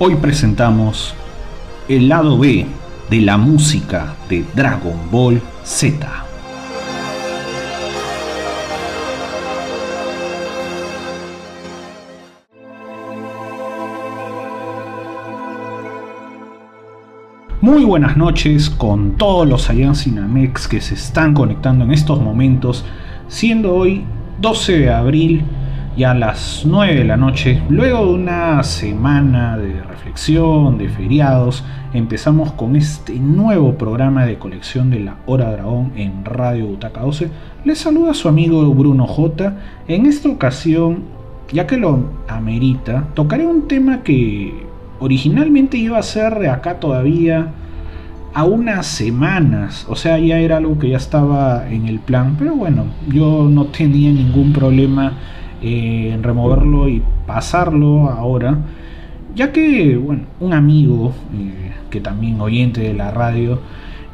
Hoy presentamos el lado B de la música de Dragon Ball Z. Muy buenas noches con todos los Saiyan Cinamex que se están conectando en estos momentos, siendo hoy 12 de abril y a las 9 de la noche, luego de una semana de reflexión, de feriados, empezamos con este nuevo programa de colección de la Hora Dragón en Radio Butaca 12. Les saluda su amigo Bruno J. En esta ocasión, ya que lo amerita, tocaré un tema que originalmente iba a ser acá todavía a unas semanas, o sea, ya era algo que ya estaba en el plan, pero bueno, yo no tenía ningún problema eh, en removerlo y pasarlo ahora, ya que, bueno, un amigo, eh, que también oyente de la radio,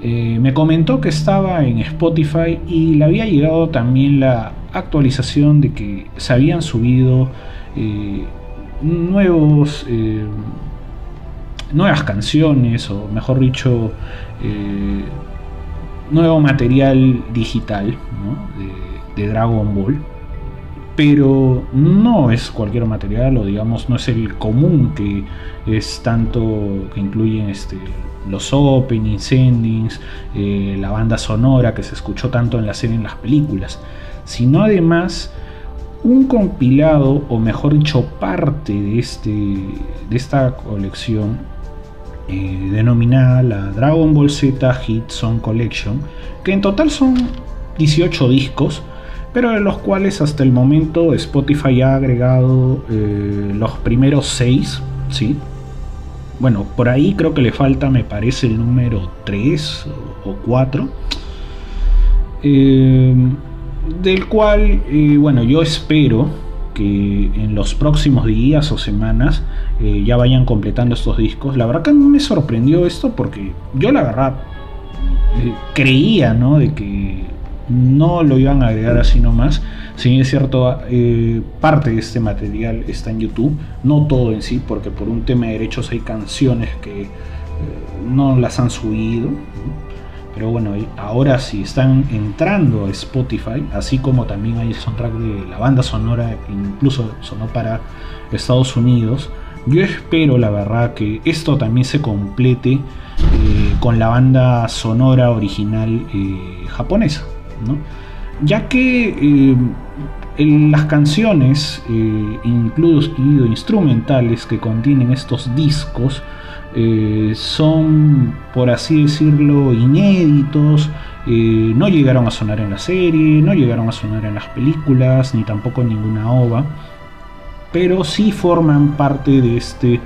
eh, me comentó que estaba en Spotify y le había llegado también la actualización de que se habían subido nuevos nuevas canciones o mejor dicho nuevo material digital de, Dragon Ball pero no es cualquier material o digamos no es el común que es tanto que incluyen este, los openings, endings, eh, la banda sonora que se escuchó tanto en la serie en las películas, sino además un compilado o mejor dicho parte de, este, de esta colección eh, denominada la Dragon Ball Z Hit Song Collection, que en total son 18 discos, pero de los cuales hasta el momento Spotify ha agregado eh, los primeros 6, ¿sí? Bueno, por ahí creo que le falta, me parece, el número 3 o 4. Eh, del cual, eh, bueno, yo espero que en los próximos días o semanas ya vayan completando estos discos. La verdad que me sorprendió esto porque yo la verdad creía, ¿no? De que no lo iban a agregar así nomás. Si es cierto, eh, parte de este material está en YouTube, no todo en sí, porque por un tema de derechos hay canciones que eh, no las han subido. Pero bueno, ahora sí están entrando a Spotify, así como también hay el soundtrack de la banda sonora, incluso sonó para Estados Unidos. Yo espero, la verdad, que esto también se complete eh, con la banda sonora original japonesa ya que eh, en las canciones, eh, instrumentales que contienen estos discos, eh, son, por así decirlo, inéditos, no llegaron a sonar en la serie, no llegaron a sonar en las películas, ni tampoco en ninguna ova, pero sí forman parte de este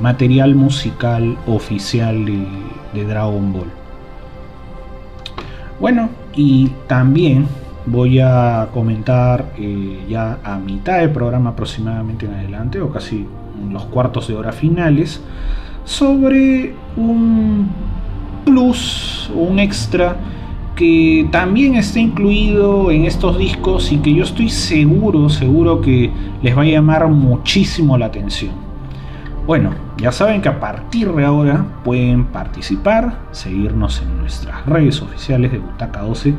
material musical oficial de Dragon Ball. Bueno, y también voy a comentar eh, ya a mitad del programa aproximadamente en adelante, o casi los cuartos de hora finales, sobre un plus, un extra que también está incluido en estos discos y que yo estoy seguro, seguro que les va a llamar muchísimo la atención. Bueno, ya saben que a partir de ahora pueden participar, seguirnos en nuestras redes oficiales de Butaca 12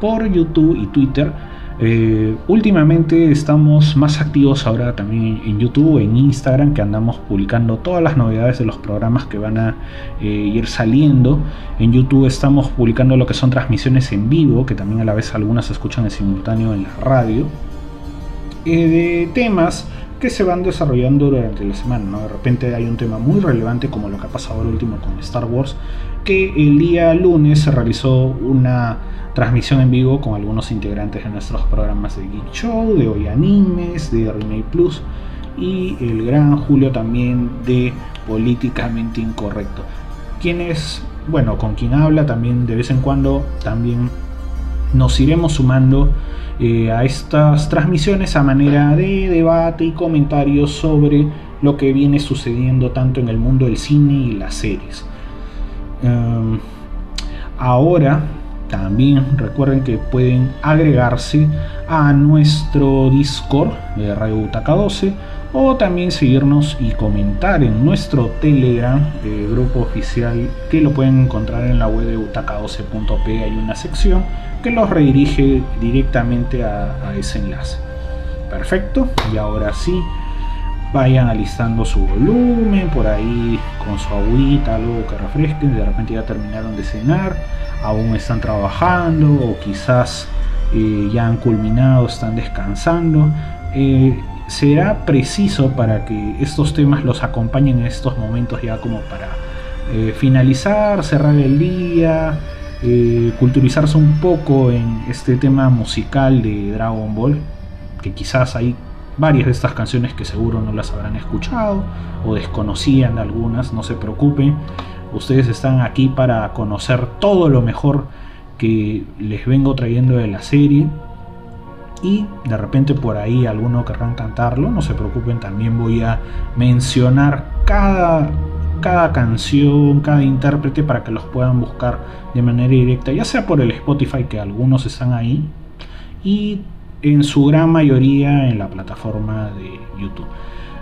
por YouTube y Twitter. Eh, últimamente estamos más activos ahora también en YouTube, en Instagram, que andamos publicando todas las novedades de los programas que van a eh, ir saliendo. En YouTube estamos publicando lo que son transmisiones en vivo, que también a la vez algunas se escuchan en simultáneo en la radio, eh, de temas se van desarrollando durante la semana. De repente hay un tema muy relevante como lo que ha pasado ahora último con Star Wars, que el día lunes se realizó una transmisión en vivo con algunos integrantes de nuestros programas de Geek Show, de Hoy Animes, de Remake Plus y el gran Julio también de Políticamente Incorrecto. Quienes, bueno, con quien habla también de vez en cuando, también nos iremos sumando eh, a estas transmisiones a manera de debate y comentarios sobre lo que viene sucediendo tanto en el mundo del cine y las series. Em, ahora, también recuerden que pueden agregarse a nuestro Discord de Radio Butaca 12 o también seguirnos y comentar en nuestro Telegram, eh, grupo oficial que lo pueden encontrar en la web de butaca12.p. Hay una sección que los redirige directamente a, ese enlace. Perfecto, y ahora sí, vayan alistando su volumen por ahí con su agüita, algo que refresquen. De repente ya terminaron de cenar, aún están trabajando o quizás eh, ya han culminado, están descansando. Eh, será preciso para que estos temas los acompañen en estos momentos ya como para eh, finalizar, cerrar el día, eh, culturizarse un poco en este tema musical de Dragon Ball, que quizás hay varias de estas canciones que seguro no las habrán escuchado o desconocían algunas, no se preocupen, ustedes están aquí para conocer todo lo mejor que les vengo trayendo de la serie. Y de repente por ahí alguno querrán cantarlo, no se preocupen, también voy a mencionar cada, cada canción, cada intérprete para que los puedan buscar de manera directa, ya sea por el Spotify que algunos están ahí y en su gran mayoría en la plataforma de YouTube.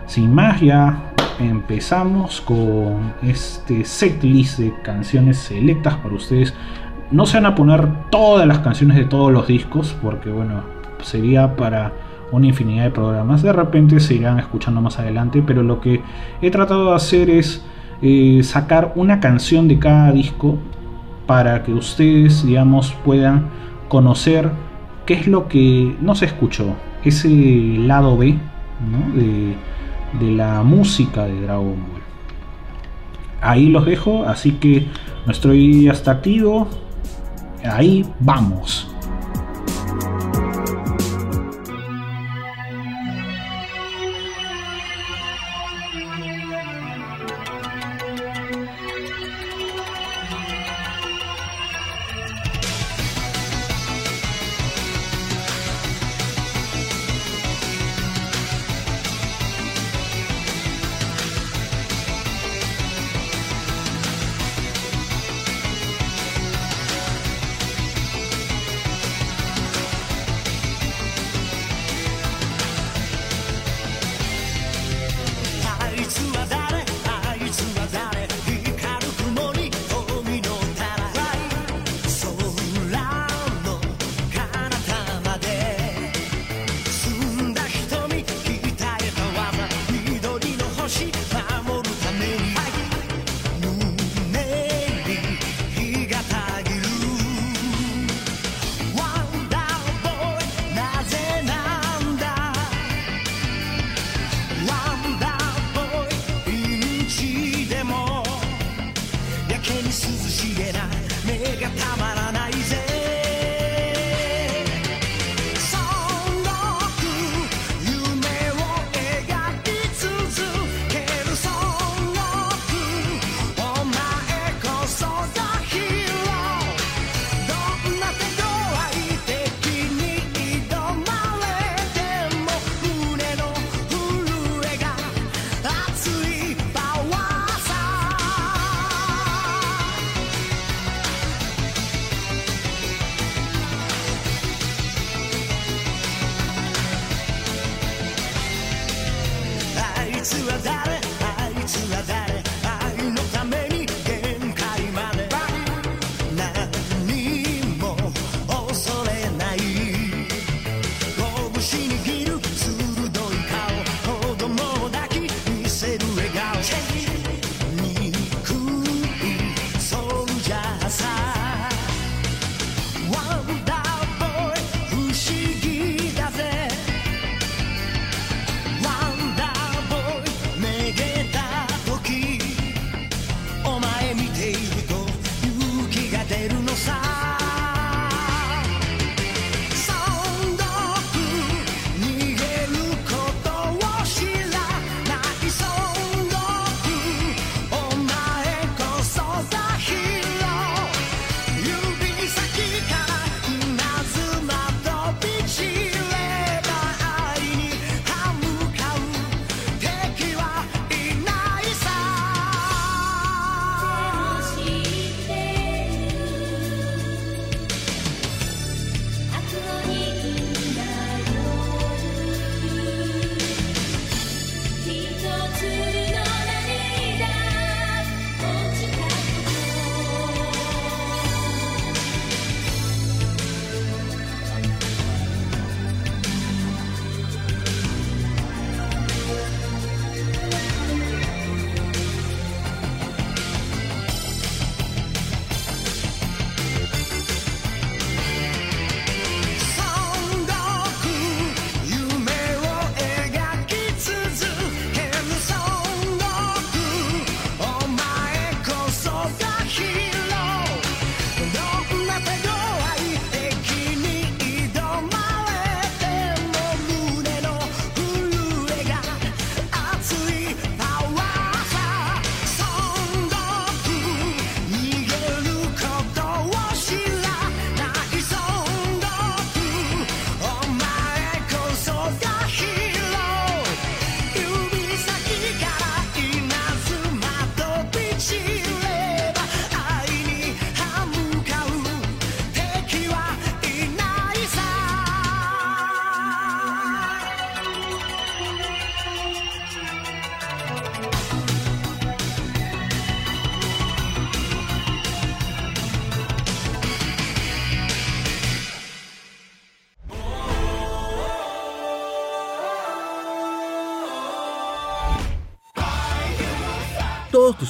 Sin más, ya empezamos con este setlist de canciones selectas para ustedes. No se van a poner todas las canciones de todos los discos, porque bueno, sería para una infinidad de programas. De repente se irán escuchando más adelante, pero lo que he tratado de hacer es eh, sacar una canción de cada disco para que ustedes, digamos, puedan conocer qué es lo que no se escuchó, ese lado B de, de la música de Dragon Ball. Ahí los dejo, así que nuestro video está activo. Ahí vamos.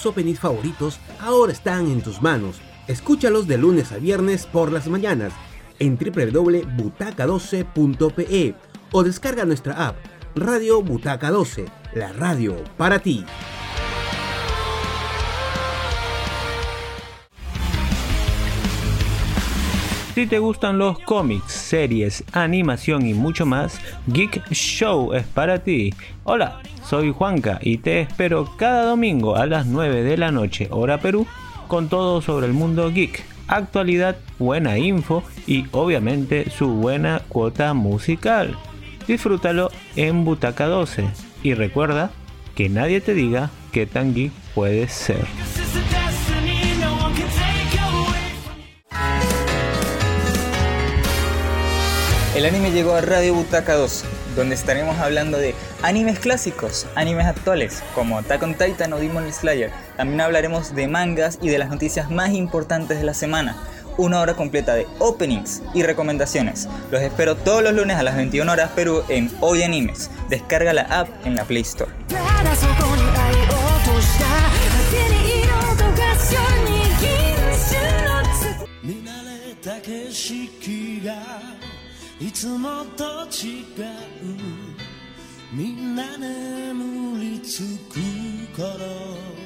Openings favoritos ahora están en tus manos. Escúchalos de lunes a viernes por las mañanas en www.butaca12.pe o descarga nuestra app Radio Butaca 12, la radio para ti. Si te gustan los cómics, series, animación y mucho más, Geek Show es para ti. Hola, soy Juanca y te espero cada domingo a las 9 de la noche, hora Perú, con todo sobre el mundo geek, actualidad, buena info y obviamente su buena cuota musical. Disfrútalo en Butaca 12 y recuerda que nadie te diga qué tan geek puedes ser. El anime llegó a Radio Butaca 2, donde estaremos hablando de animes clásicos, animes actuales, como Attack on Titan o Demon Slayer. También hablaremos de mangas y de las noticias más importantes de la semana. Una hora completa de openings y recomendaciones. Los espero todos los lunes a las 21 horas Perú en Hoy Animes. Descarga la app en la Play Store. いつもと違うみんな眠りつく頃。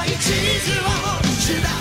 ない地図を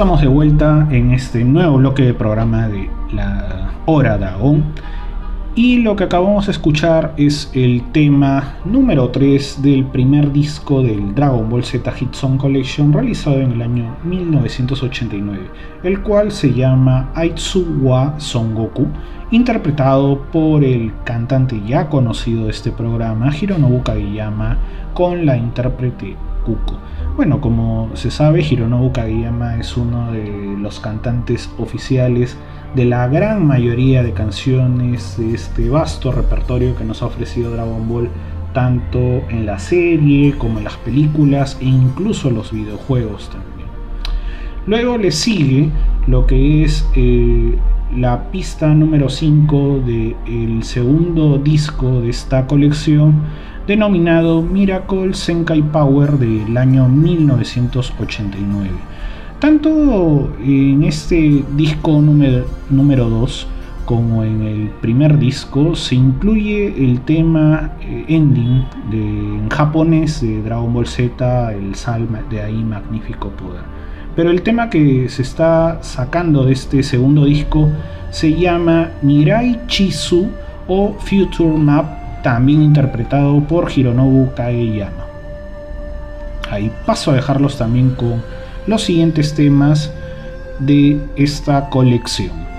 estamos de vuelta en este nuevo bloque de programa de la Hora Dragón. Y lo que acabamos de escuchar es el tema número 3 del primer disco del Dragon Ball Z Hit Song Collection realizado en el año 1989, el cual se llama Aitsu wa Son Goku, interpretado por el cantante ya conocido de este programa, Hironobu Kageyama, con la intérprete Kuko. Bueno, como se sabe, Hironobu Kageyama es uno de los cantantes oficiales de la gran mayoría de canciones de este vasto repertorio que nos ha ofrecido Dragon Ball tanto en la serie como en las películas e incluso los videojuegos también. Luego le sigue lo que es eh, la pista número 5 del segundo disco de esta colección denominado Miracle Senkai Power del año 1989. Tanto en este disco número, número 2 como en el primer disco se incluye el tema eh, ending de, en japonés de Dragon Ball Z, el Salma de ahí magnífico poder. Pero el tema que se está sacando de este segundo disco se llama Mirai Chizu o Future Map también interpretado por Hironobu Kageyama. Ahí paso a dejarlos también con los siguientes temas de esta colección.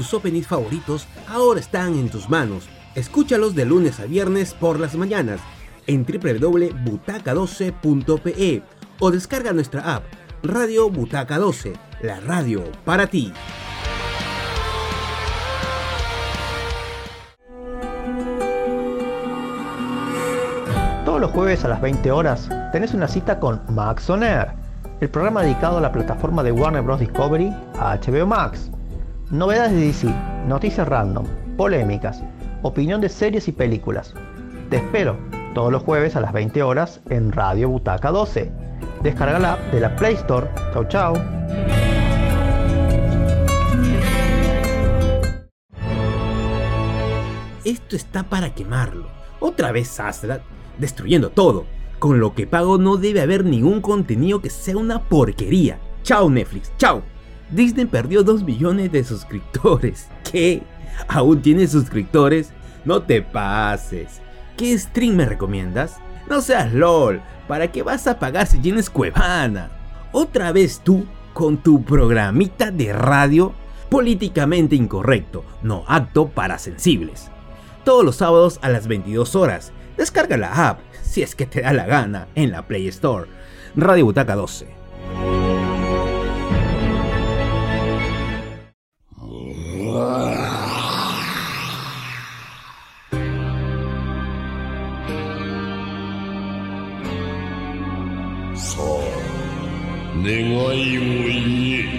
Tus openings favoritos ahora están en tus manos. Escúchalos de lunes a viernes por las mañanas en www.butaca12.pe o descarga nuestra app Radio Butaca 12, la radio para ti. Todos los jueves a las 20 horas tenés una cita con Max On el programa dedicado a la plataforma de Warner Bros. Discovery HBO Max. Novedades de DC, noticias random, polémicas, opinión de series y películas. Te espero todos los jueves a las 20 horas en Radio Butaca 12. Descarga la app de la Play Store. Chau chau. Esto está para quemarlo. Otra vez Astra destruyendo todo. Con lo que pago no debe haber ningún contenido que sea una porquería. Chao Netflix, chao. Disney perdió 2 millones de suscriptores. ¿Qué? ¿Aún tienes suscriptores? No te pases. ¿Qué stream me recomiendas? No seas LOL. ¿Para qué vas a pagar si tienes Cuevana? Otra vez tú con tu programita de radio políticamente incorrecto, no apto para sensibles. Todos los sábados a las 22 horas. Descarga la app si es que te da la gana en la Play Store. Radio Butaca 12. 願いを言え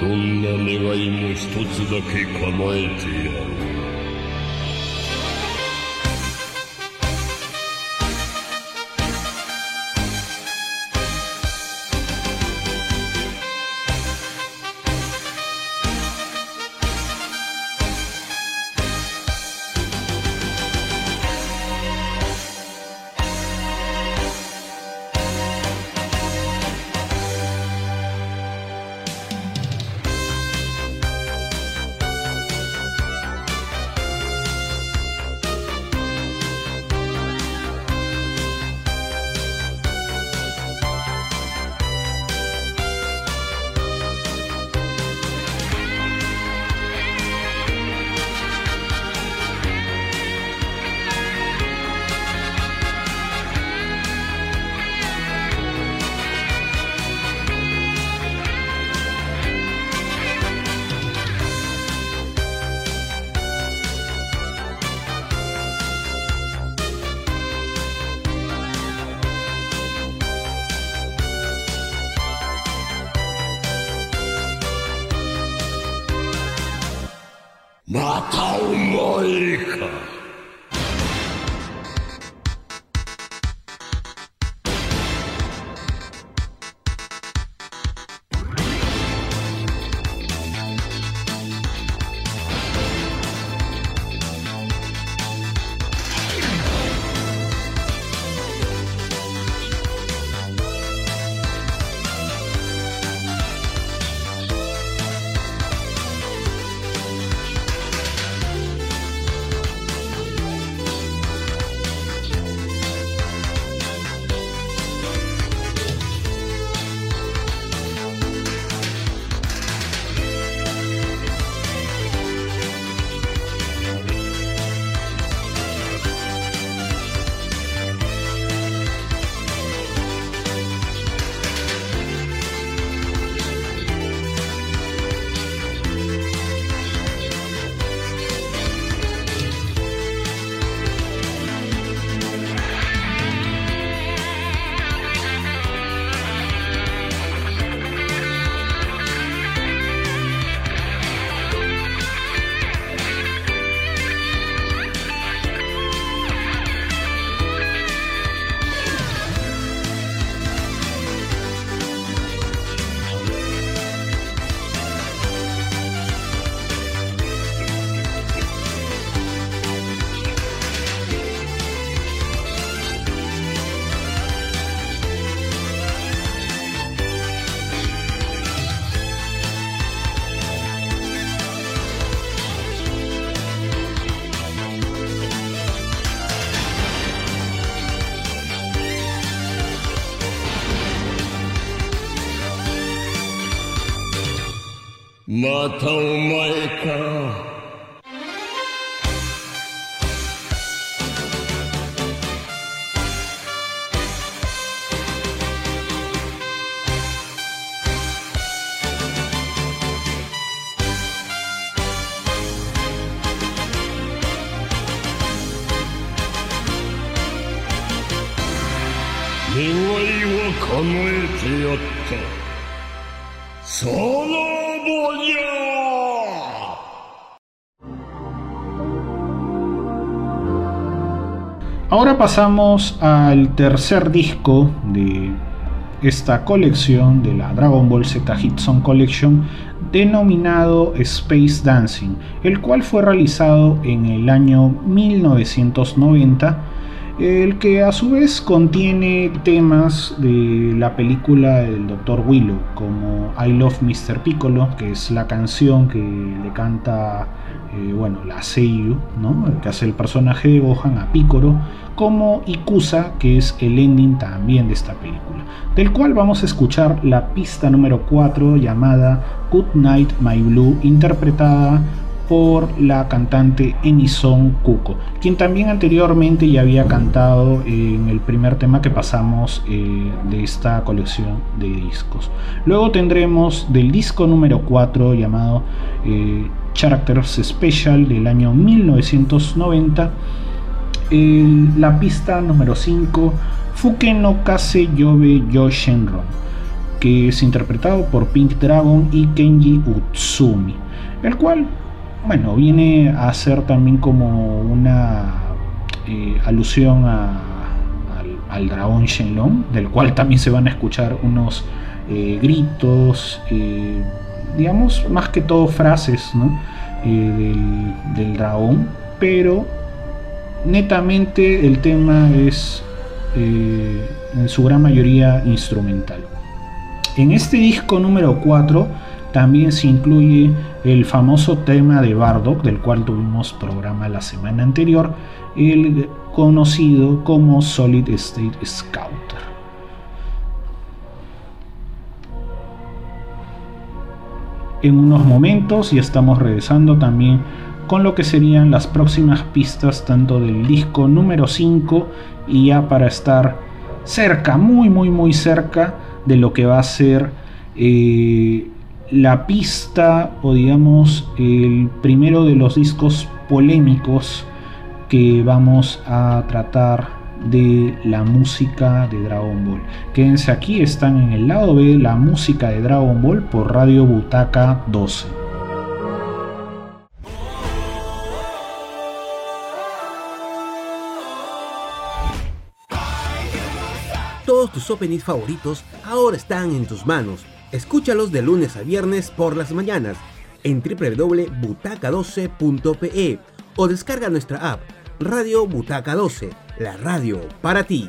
どんな願いも一つだけ叶えてやろう。またお前か。 Pasamos al tercer disco de esta colección de la Dragon Ball Z Hit Song Collection denominado Space Dancing, el cual fue realizado en el año 1990 el que a su vez contiene temas de la película del Dr. Willow, como I Love Mr. Piccolo, que es la canción que le canta eh, bueno, la Seiyu, ¿no? que hace el personaje de Gohan a Piccolo, como Ikusa, que es el ending también de esta película, del cual vamos a escuchar la pista número 4 llamada Good Night My Blue, interpretada por la cantante Enison Kuko, quien también anteriormente ya había cantado en el primer tema que pasamos eh, de esta colección de discos. Luego tendremos del disco número 4 llamado eh, Characters Special del año 1990 la pista número 5 Fuke no Kase Yobe Yo Shenron que es interpretado por Pink Dragon y Kenji Utsumi el cual bueno, viene a ser también como una eh, alusión al, dragón Shenlong, del cual también se van a escuchar unos eh, gritos, eh, digamos, más que todo frases del, del, dragón, pero netamente el tema es en su gran mayoría instrumental. En este disco número 4, también se incluye el famoso tema de Bardock, del cual tuvimos programa la semana anterior, el conocido como Solid State Scouter. En unos momentos y estamos regresando también con lo que serían las próximas pistas tanto del disco número 5 y ya para estar cerca, muy muy muy cerca de lo que va a ser eh, la pista o digamos el primero de los discos polémicos que vamos a tratar de la música de Dragon Ball. Quédense aquí, están en el lado B la música de Dragon Ball por Radio Butaca 12. Todos tus openings favoritos ahora están en tus manos Escúchalos de lunes a viernes por las mañanas en www.butaca12.pe o descarga nuestra app Radio Butaca 12, la radio para ti.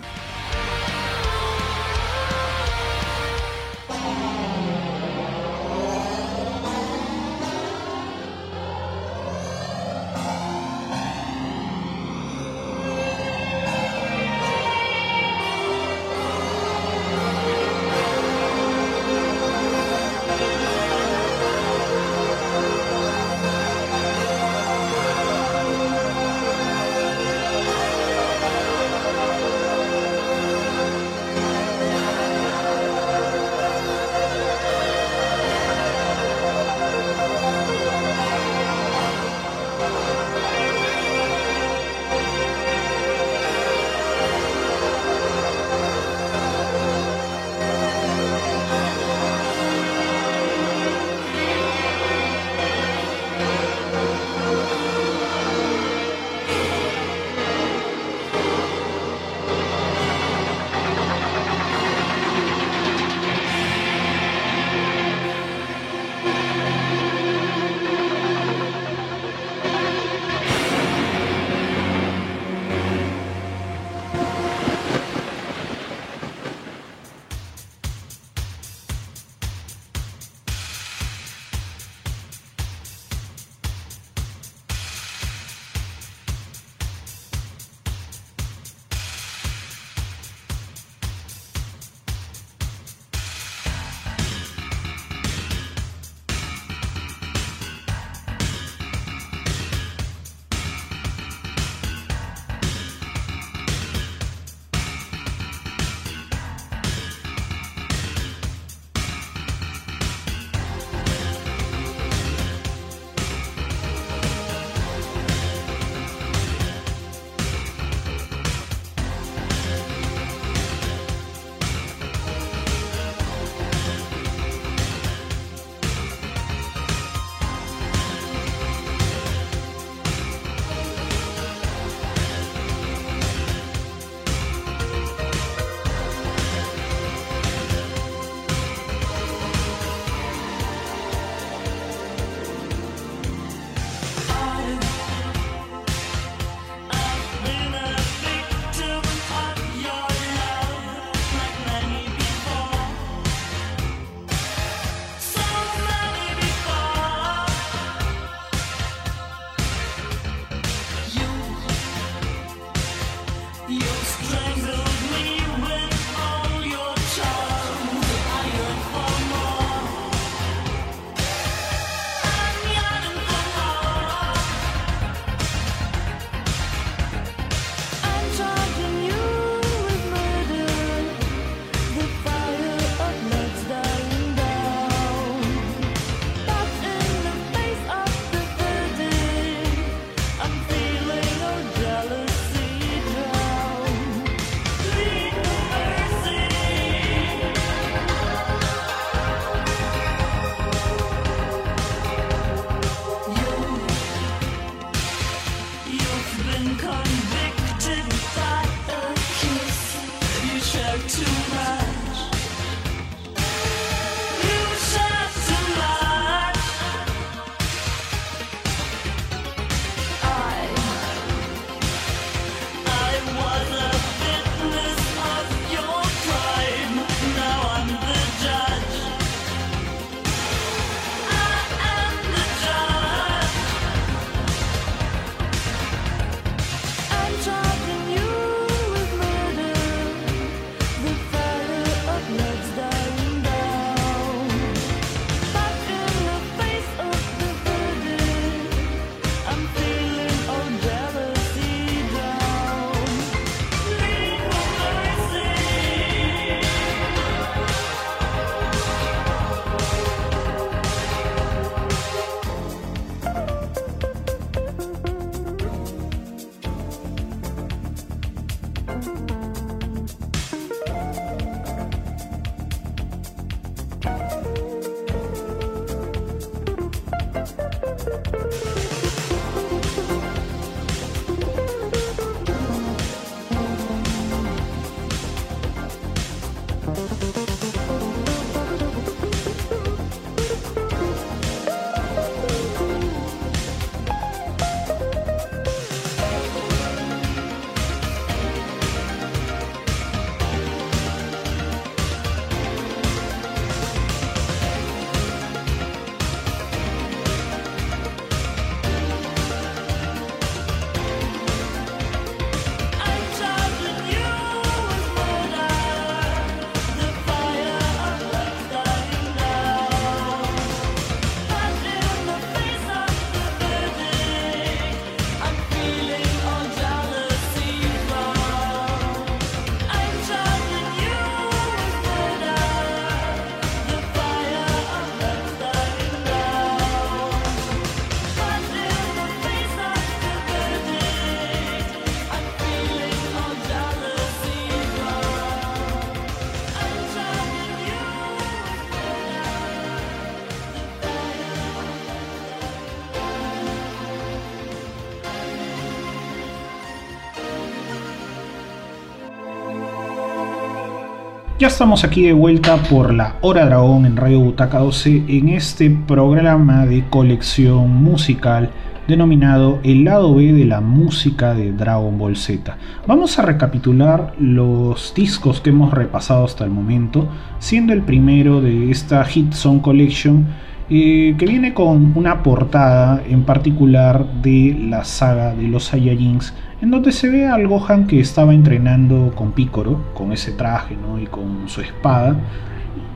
Ya estamos aquí de vuelta por la Hora Dragón en Radio Butaca 12 en este programa de colección musical denominado El lado B de la música de Dragon Ball Z. Vamos a recapitular los discos que hemos repasado hasta el momento, siendo el primero de esta Hit Song Collection que viene con una portada en particular de la saga de los Saiyajins en donde se ve al Gohan que estaba entrenando con Picoro, con ese traje y con su espada,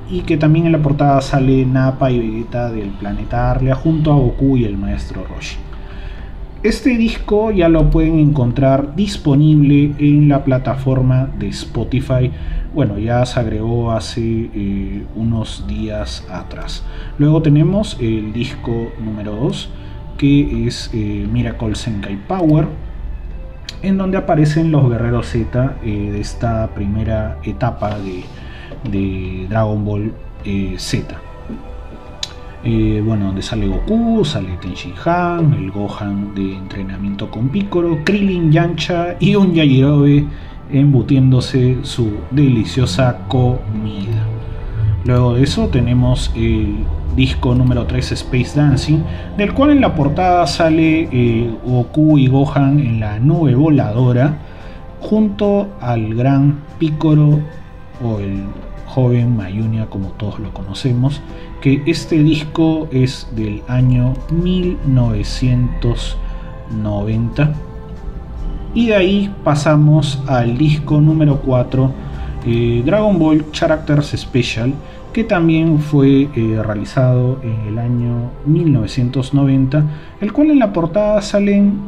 y que también en la portada sale Nappa y Vegeta del planeta Arlia junto a Goku y el maestro Roshi. Este disco ya lo pueden encontrar disponible en la plataforma de Spotify. Bueno, ya se agregó hace eh, unos días atrás. Luego tenemos el disco número 2, que es eh, Miracle Senkai Power, en donde aparecen los guerreros Z eh, de esta primera etapa de, Dragon Ball eh, Z. Eh, bueno, donde sale Goku, sale Tenshin Han, el Gohan de entrenamiento con Piccolo, Krillin, Yancha y un Yajirobe embutiéndose su deliciosa comida. Luego de eso tenemos el disco número 3 Space Dancing, del cual en la portada sale eh, Goku y Gohan en la nube voladora, junto al gran Picoro o el joven Mayunia como todos lo conocemos, que este disco es del año 1990. Y de ahí pasamos al disco número 4, eh, Dragon Ball Characters Special, que también fue eh, realizado en el año 1990, el cual en la portada salen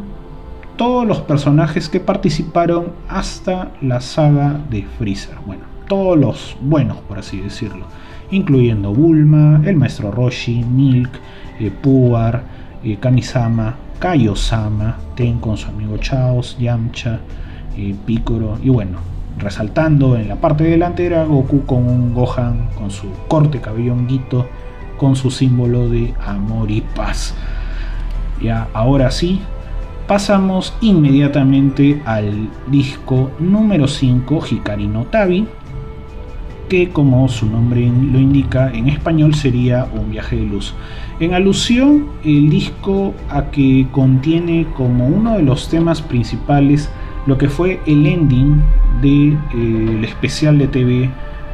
todos los personajes que participaron hasta la saga de Freezer. Bueno, todos los buenos, por así decirlo, incluyendo Bulma, el maestro Roshi, Milk, eh, Puar, eh, Kamisama, Kaiosama, Ten con su amigo Chaos, Yamcha, eh, Picoro y bueno, resaltando en la parte delantera Goku con un Gohan con su corte cabello honguito con su símbolo de amor y paz. Ya, ahora sí, pasamos inmediatamente al disco número 5, Hikari no Tabi, que como su nombre lo indica, en español sería un viaje de luz. En alusión, el disco a que contiene como uno de los temas principales lo que fue el ending del de, eh, especial de TV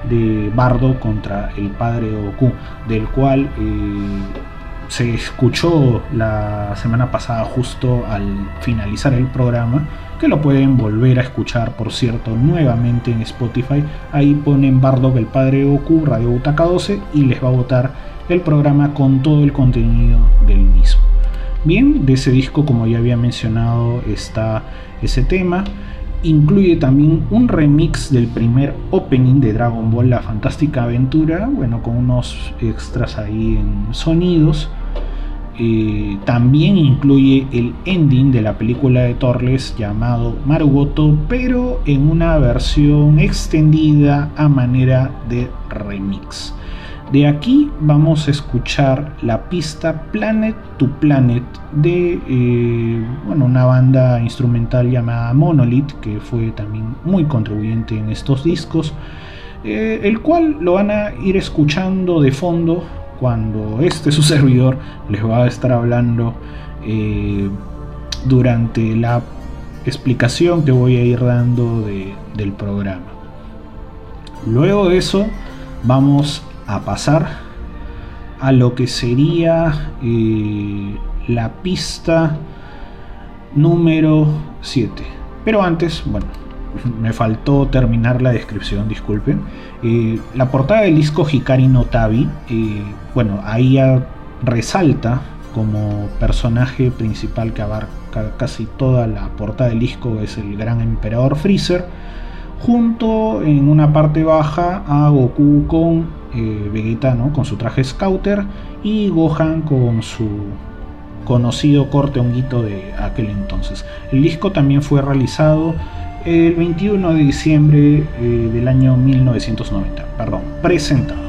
de Bardo contra el padre Goku, del cual eh, se escuchó la semana pasada justo al finalizar el programa, que lo pueden volver a escuchar, por cierto, nuevamente en Spotify. Ahí ponen Bardo el padre Goku, Radio Butaca 12 y les va a votar el programa con todo el contenido del mismo. Bien, de ese disco, como ya había mencionado, está ese tema. Incluye también un remix del primer opening de Dragon Ball La Fantástica Aventura, bueno, con unos extras ahí en sonidos. Eh, también incluye el ending de la película de Torres llamado Marugoto, pero en una versión extendida a manera de remix. De aquí vamos a escuchar la pista Planet to Planet de eh, bueno, una banda instrumental llamada Monolith, que fue también muy contribuyente en estos discos, eh, el cual lo van a ir escuchando de fondo cuando este su servidor les va a estar hablando eh, durante la explicación que voy a ir dando del programa. Luego de eso vamos a pasar a lo que sería eh, la pista número 7. Pero antes, bueno, me faltó terminar la descripción, disculpen. Eh, la portada del disco Hikari no Tabi, eh, bueno, ahí resalta como personaje principal que abarca casi toda la portada del disco, es el gran emperador Freezer, junto en una parte baja a Goku con eh, Vegeta con su traje Scouter y Gohan con su conocido corte honguito de aquel entonces. El disco también fue realizado el 21 de diciembre eh, del año 1990, perdón, presentado,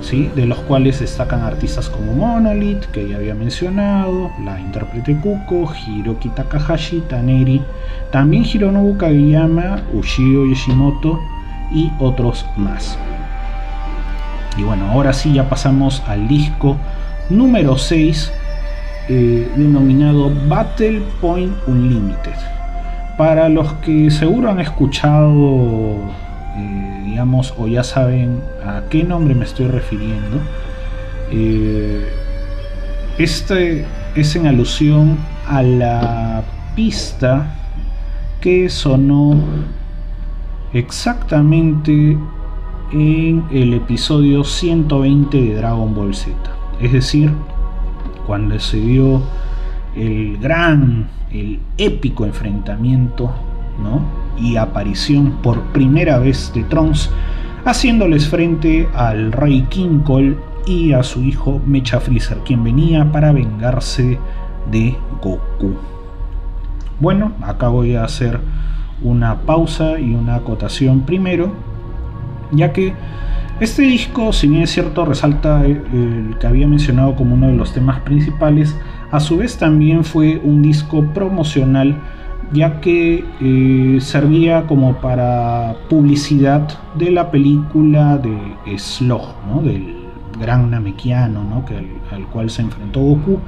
¿sí? de los cuales destacan artistas como Monolith, que ya había mencionado, la intérprete Kuko, Hiroki Takahashi, Taneri, también Hironobu Kageyama, Ushio Yoshimoto y otros más. Y bueno, ahora sí ya pasamos al disco número 6 eh, denominado Battle Point Unlimited. Para los que seguro han escuchado, eh, digamos, o ya saben a qué nombre me estoy refiriendo, eh, este es en alusión a la pista que sonó exactamente en el episodio 120 de Dragon Ball Z. Es decir, cuando se dio el gran el épico enfrentamiento ¿no? y aparición por primera vez de Trunks, haciéndoles frente al rey King y a su hijo Mecha Freezer, quien venía para vengarse de Goku. Bueno, acá voy a hacer una pausa y una acotación primero, ya que este disco, si bien es cierto, resalta el que había mencionado como uno de los temas principales, a su vez también fue un disco promocional ya que eh, servía como para publicidad de la película de Slog, del gran Namekiano ¿no? que, al, cual se enfrentó Goku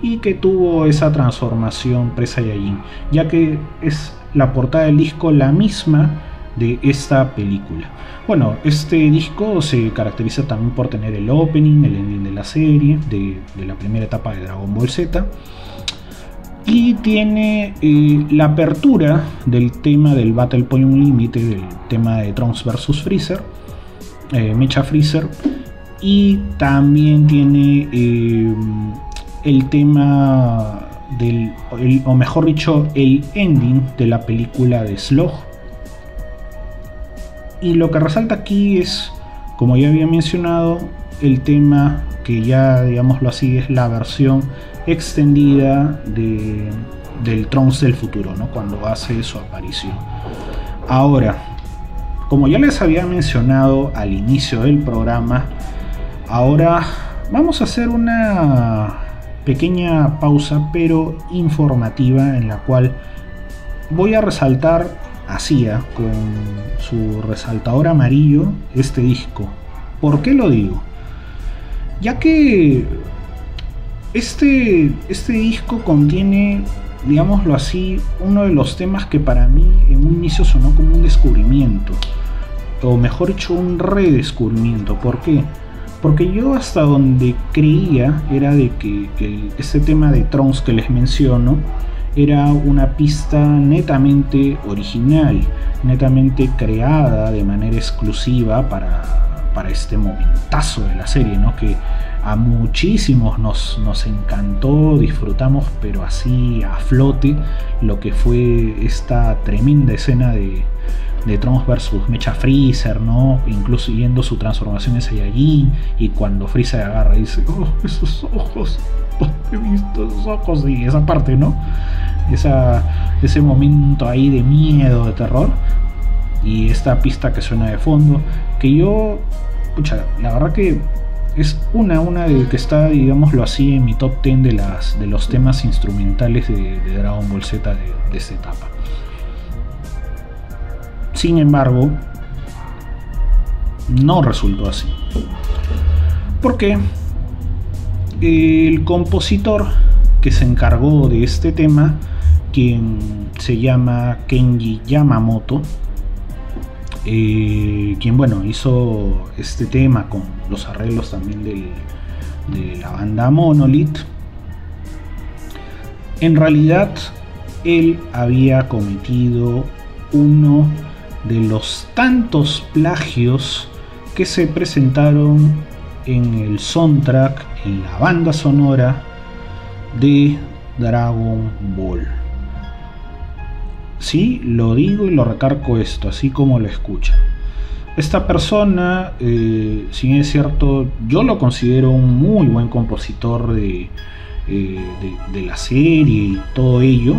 y que tuvo esa transformación presa Saiyajin, ya que es la portada del disco la misma de esta película. Bueno, este disco se caracteriza también por tener el opening, el ending de la serie, de, la primera etapa de Dragon Ball Z. Y tiene eh, la apertura del tema del Battle Point Unlimited, del tema de Trunks vs Freezer, eh, Mecha Freezer. Y también tiene eh, el tema del, o mejor dicho, el ending de la película de Slog, y lo que resalta aquí es, como ya había mencionado, el tema que ya, digámoslo así, es la versión extendida de, del Trunks del futuro, ¿no? cuando hace su aparición. Ahora, como ya les había mencionado al inicio del programa, ahora vamos a hacer una pequeña pausa pero informativa en la cual voy a resaltar hacía con su resaltador amarillo este disco. ¿Por qué lo digo? Ya que este, este disco contiene, digámoslo así, uno de los temas que para mí en un inicio sonó como un descubrimiento. O mejor dicho, un redescubrimiento. ¿Por qué? Porque yo hasta donde creía era de que, este tema de Trons que les menciono, era una pista netamente original, netamente creada de manera exclusiva para, para este momentazo de la serie, ¿no? que a muchísimos nos, nos encantó, disfrutamos, pero así a flote, lo que fue esta tremenda escena de, de Trunks versus Mecha Freezer, ¿no? Incluso yendo su transformación en Saiyajin y cuando Freezer agarra y dice, oh, esos ojos, he visto esos ojos y esa parte, ¿no? Esa, ese momento ahí de miedo, de terror y esta pista que suena de fondo, que yo, pucha, la verdad que es una, una de que está, digámoslo así, en mi top 10 de, las, de los temas instrumentales de, Dragon Ball Z de, de esta etapa. Sin embargo, no resultó así. Porque el compositor que se encargó de este tema, quien se llama Kenji Yamamoto, eh, quien bueno hizo este tema con los arreglos también de la banda Monolith, en realidad él había cometido uno de los tantos plagios que se presentaron en el soundtrack, en la banda sonora de Dragon Ball. Sí, lo digo y lo recargo esto, así como lo escucha. Esta persona, eh, si es cierto, yo lo considero un muy buen compositor de, eh, de la serie y todo ello.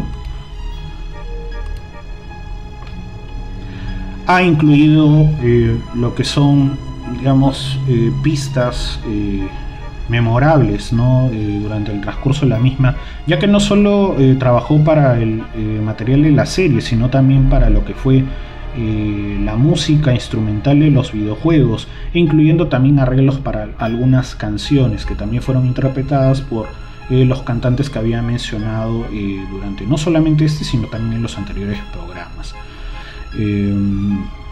Ha incluido eh, lo que son digamos, eh, pistas eh, memorables durante el transcurso de la misma, ya que no solo trabajó para el material de la serie, sino también para lo que fue la música instrumental de los videojuegos, incluyendo también arreglos para algunas canciones que también fueron interpretadas por los cantantes que había mencionado durante no solamente este, sino también en los anteriores programas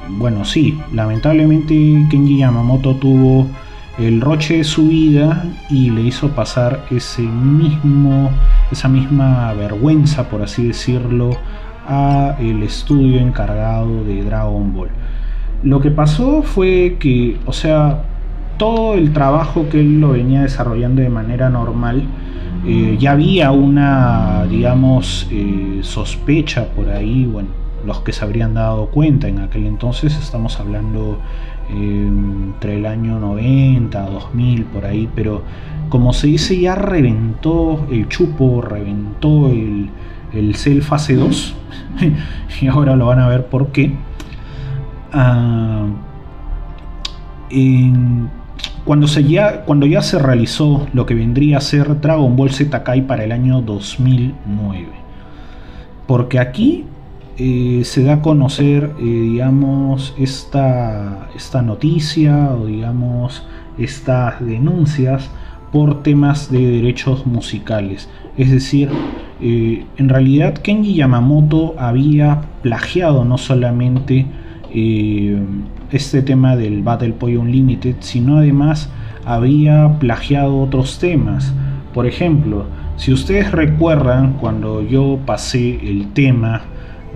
bueno, sí, lamentablemente Kenji Yamamoto tuvo el roche de su vida y le hizo pasar ese mismo, esa misma vergüenza, por así decirlo, a el estudio encargado de Dragon Ball. Lo que pasó fue que, o sea, todo el trabajo que él lo venía desarrollando de manera normal, eh, ya había una, digamos, eh, sospecha por ahí, bueno, los que se habrían dado cuenta en aquel entonces, estamos hablando eh, entre el año 90, 2000, por ahí, pero como se dice, ya reventó el chupo, reventó el, el Cell fase 2, y ahora lo van a ver por qué. Ah, cuando, se ya, cuando ya se realizó lo que vendría a ser Dragon Ball Z para el año 2009. Porque aquí eh, se da a conocer, eh, digamos, esta, esta noticia o, digamos, estas denuncias por temas de derechos musicales. Es decir, eh, en realidad Kenji Yamamoto había plagiado no solamente este tema del Battle Point Unlimited, sino además había plagiado otros temas. Por ejemplo, si ustedes recuerdan cuando yo pasé el tema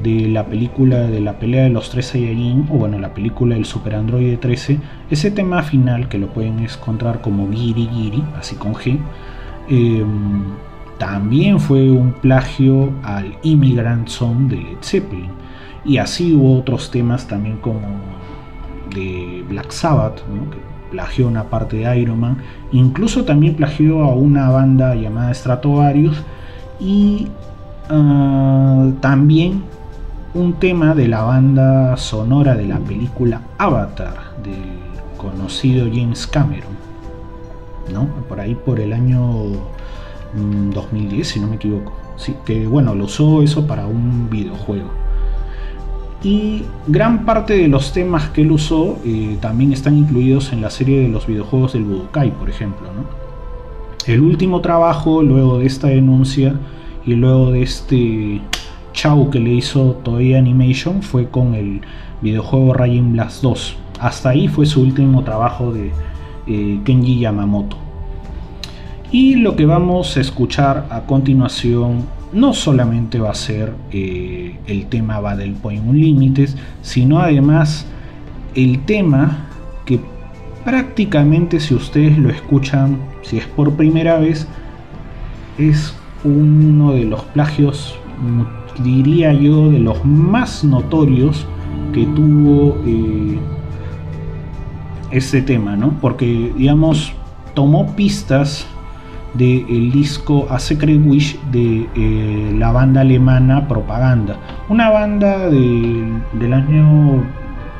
de la película de la pelea de los tres Saiyajin, o bueno, la película del Super Android 13, ese tema final que lo pueden encontrar como Giri Giri, así con G, em, también fue un plagio al Immigrant Song de Led Zeppelin. Y así hubo otros temas también como de Black Sabbath, que plagió una parte de Iron Man, incluso también plagió a una banda llamada Stratovarius y ah, también un tema de la banda sonora de la película Avatar del conocido James Cameron, ¿no? Por ahí por el año 2010, mm, si no me equivoco. Sí, que bueno, lo usó eso para un videojuego. Y gran parte de los temas que él usó eh, también están incluidos en la serie de los videojuegos del Budokai, por ejemplo. El último trabajo, luego de esta denuncia y luego de este Chau que le hizo Toei Animation fue con el videojuego Raging Blast 2. Hasta ahí fue su último trabajo de eh, Kenji Yamamoto. Y lo que vamos a escuchar a continuación no solamente va a ser eh, el tema Battle Point Unlimited, sino además el tema que prácticamente si ustedes lo escuchan, si es por primera vez, es uno de los plagios diría yo, de los más notorios que tuvo eh, ese tema, ¿no? Porque, digamos, tomó pistas del disco A Secret Wish de eh, la banda alemana Propaganda, una banda del año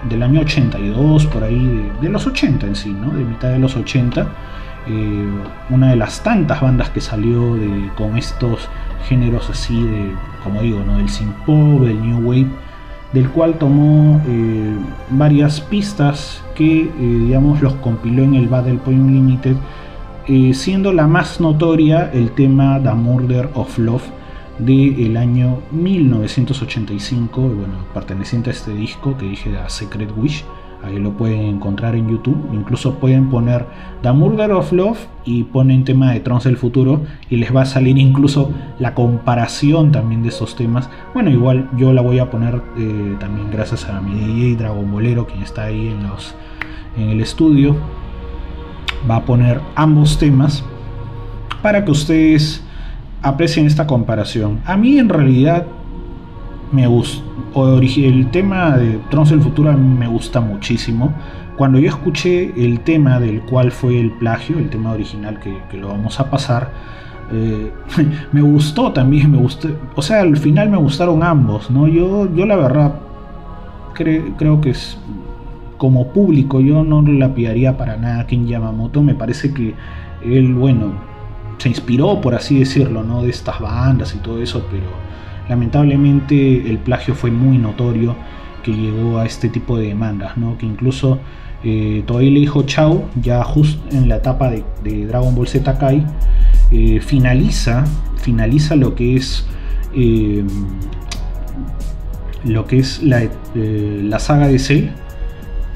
del año 82, por ahí, de, los 80 en sí, ¿no? De mitad de los 80 eh, una de las tantas bandas que salió de, con estos géneros así de, como digo, ¿no? del synth pop, del new wave, del cual tomó eh, varias pistas que, eh, digamos, los compiló en el Battle Point Limited, siendo la más notoria el tema The Murder of Love del año 1985, bueno, perteneciente a este disco que dije de Secret Wish Ahí lo pueden encontrar en YouTube. Incluso pueden poner The Murder of Love y ponen tema de Trons del futuro y les va a salir incluso la comparación también de esos temas. Bueno, igual yo la voy a poner eh, también gracias a mi DJ Dragon Bolero, quien está ahí en, los, en el estudio. Va a poner ambos temas para que ustedes aprecien esta comparación. A mí en realidad me gusta el tema de Trons del Futuro me gusta muchísimo. Cuando yo escuché el tema del cual fue el plagio, el tema original que, lo vamos a pasar, eh, me gustó también, me o sea, al final me gustaron ambos, ¿no? Yo, yo la verdad creo que es como público, yo no la pidaría para nada a Ken Yamamoto, me parece que él, bueno, se inspiró, por así decirlo, ¿no? De estas bandas y todo eso, pero Lamentablemente el plagio fue muy notorio que llegó a este tipo de demandas, ¿no? que incluso eh, todavía le dijo Chao, ya justo en la etapa de, Dragon Ball Z Kai, eh, finaliza, finaliza lo que es eh, lo que es la, la, saga de Cell.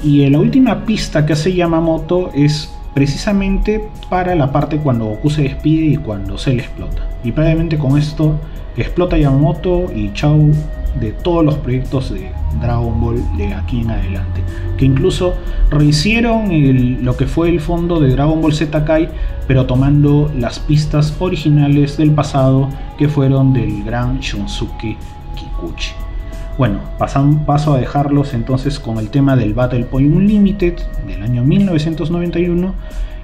Y la última pista que hace Yamamoto es precisamente para la parte cuando Goku se despide y cuando Cell explota. Y previamente con esto explota Yamamoto y chao de todos los proyectos de Dragon Ball de aquí en adelante. Que incluso rehicieron lo que fue el fondo de Dragon Ball Z Kai, pero tomando las pistas originales del pasado que fueron del gran Shunsuke Kikuchi. Bueno, pasan, paso a dejarlos entonces con el tema del Battle Point Unlimited del año 1991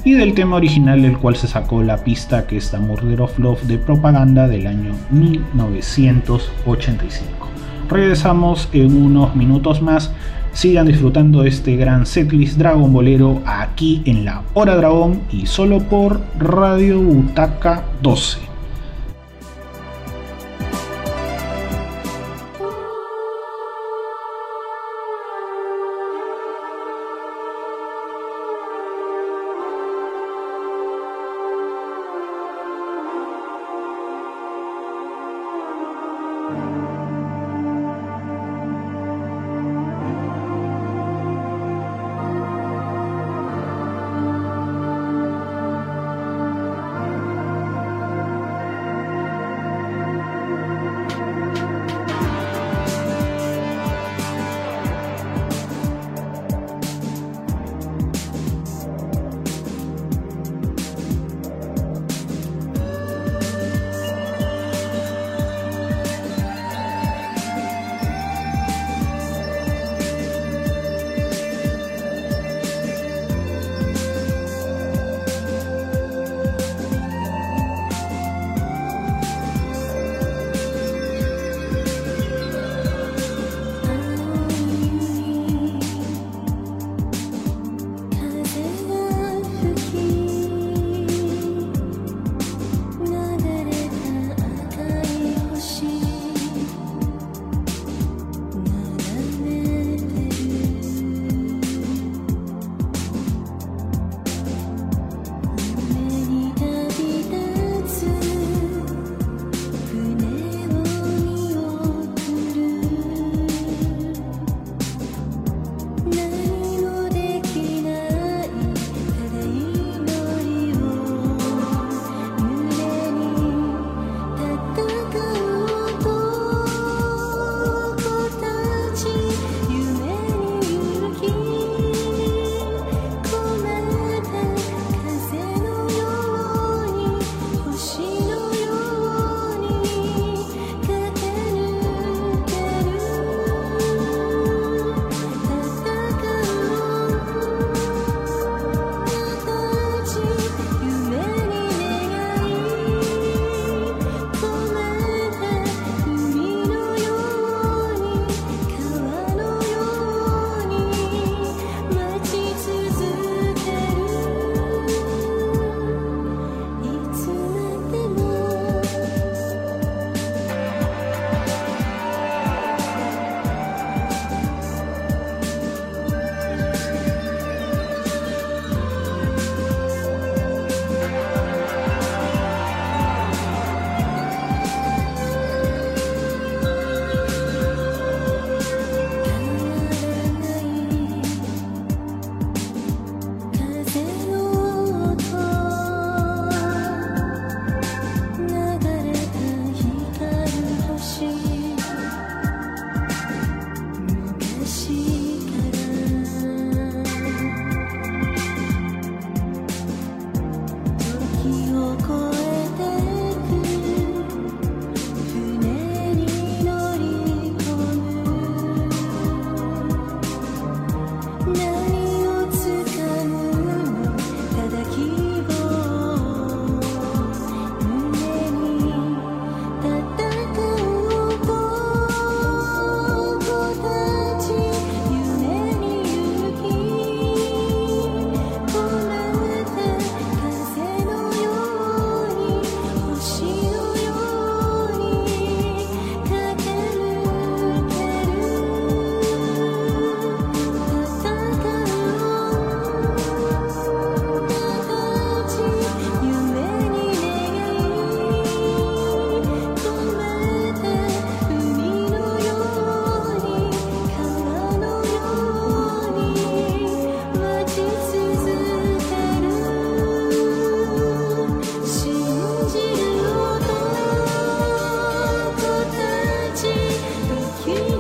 y del tema original del cual se sacó la pista que es The Murder of Love de propaganda del año 1985. Regresamos en unos minutos más. Sigan disfrutando este gran setlist Dragon Bolero aquí en la Hora Dragón y solo por Radio Butaca 12. You.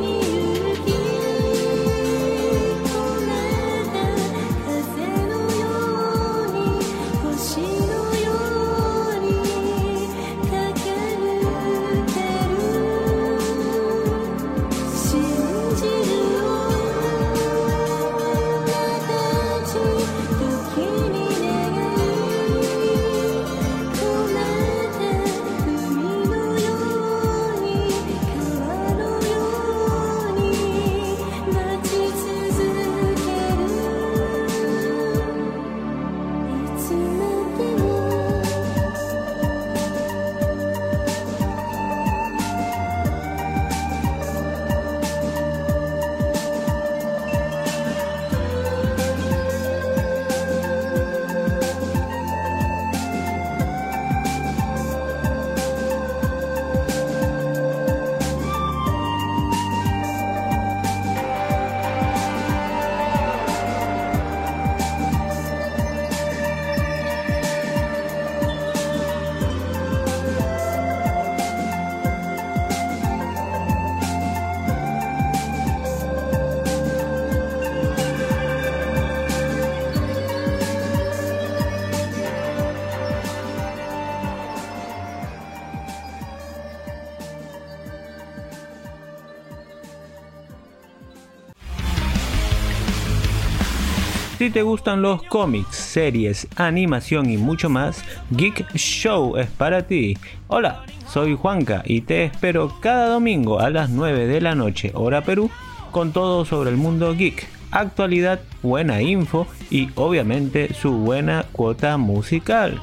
Ti te gustan los cómics, series, animación y mucho más, Geek Show es para ti. Hola, soy Juanca y te espero cada domingo a las 9 de la noche, hora Perú, con todo sobre el mundo geek, actualidad, buena info y obviamente su buena cuota musical.